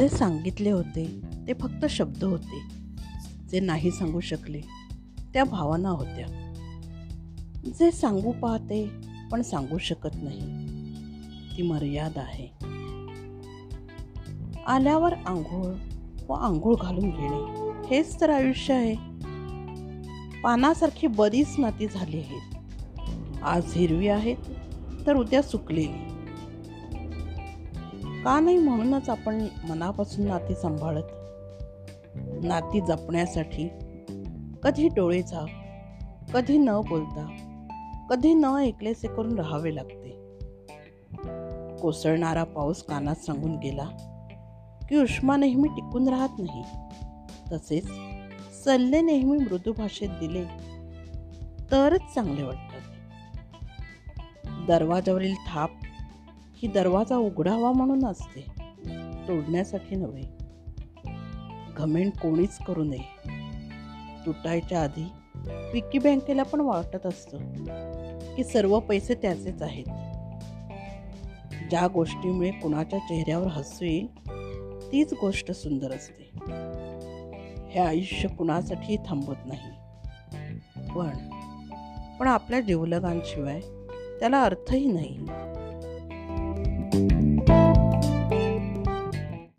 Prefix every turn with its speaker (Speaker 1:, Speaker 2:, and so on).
Speaker 1: जे सांगितले होते ते फक्त शब्द होते. जे नाही सांगू शकले त्या भावना होत्या. जे सांगू पाहते पण सांगू शकत नाही. ती मर्यादा आहे. आल्यावर आंघोळ व आंघोळ घालून घेणे हेच तर आयुष्य आहे. पानासारखी बरीच नाती झाली आहेत. आज हिरवी आहेत तर उद्या सुकलेली. का नाही म्हणूनच आपण मनापासून नाती सांभाळत? नाती जपण्यासाठी कधी डोळे झाक कधी न बोलता कधी न ऐकलेसे करून राहावे लागते. कोसळणारा पाऊस कानात सांगून गेला की उष्मा नेहमी टिकून राहत नाही. तसेच सल्ले नेहमी मृदू भाषेत दिले तरच चांगले वाटतात. दरवाजावरील थाप ही दरवाजा उघडावा म्हणून असते. तोडण्यासाठी नव्हे. घमेंट कोणीच करू नये. तुटायच्या आधी विकी बँकेला पण वाटत असतं की सर्व पैसे त्याचेच आहेत. ज्या गोष्टीमुळे कुणाच्या चेहऱ्यावर हसू येईल तीच गोष्ट सुंदर असते. हे आयुष्य कुणासाठी थांबत नाही. पण पण आपल्या जीवलगांशिवाय त्याला अर्थही नाही.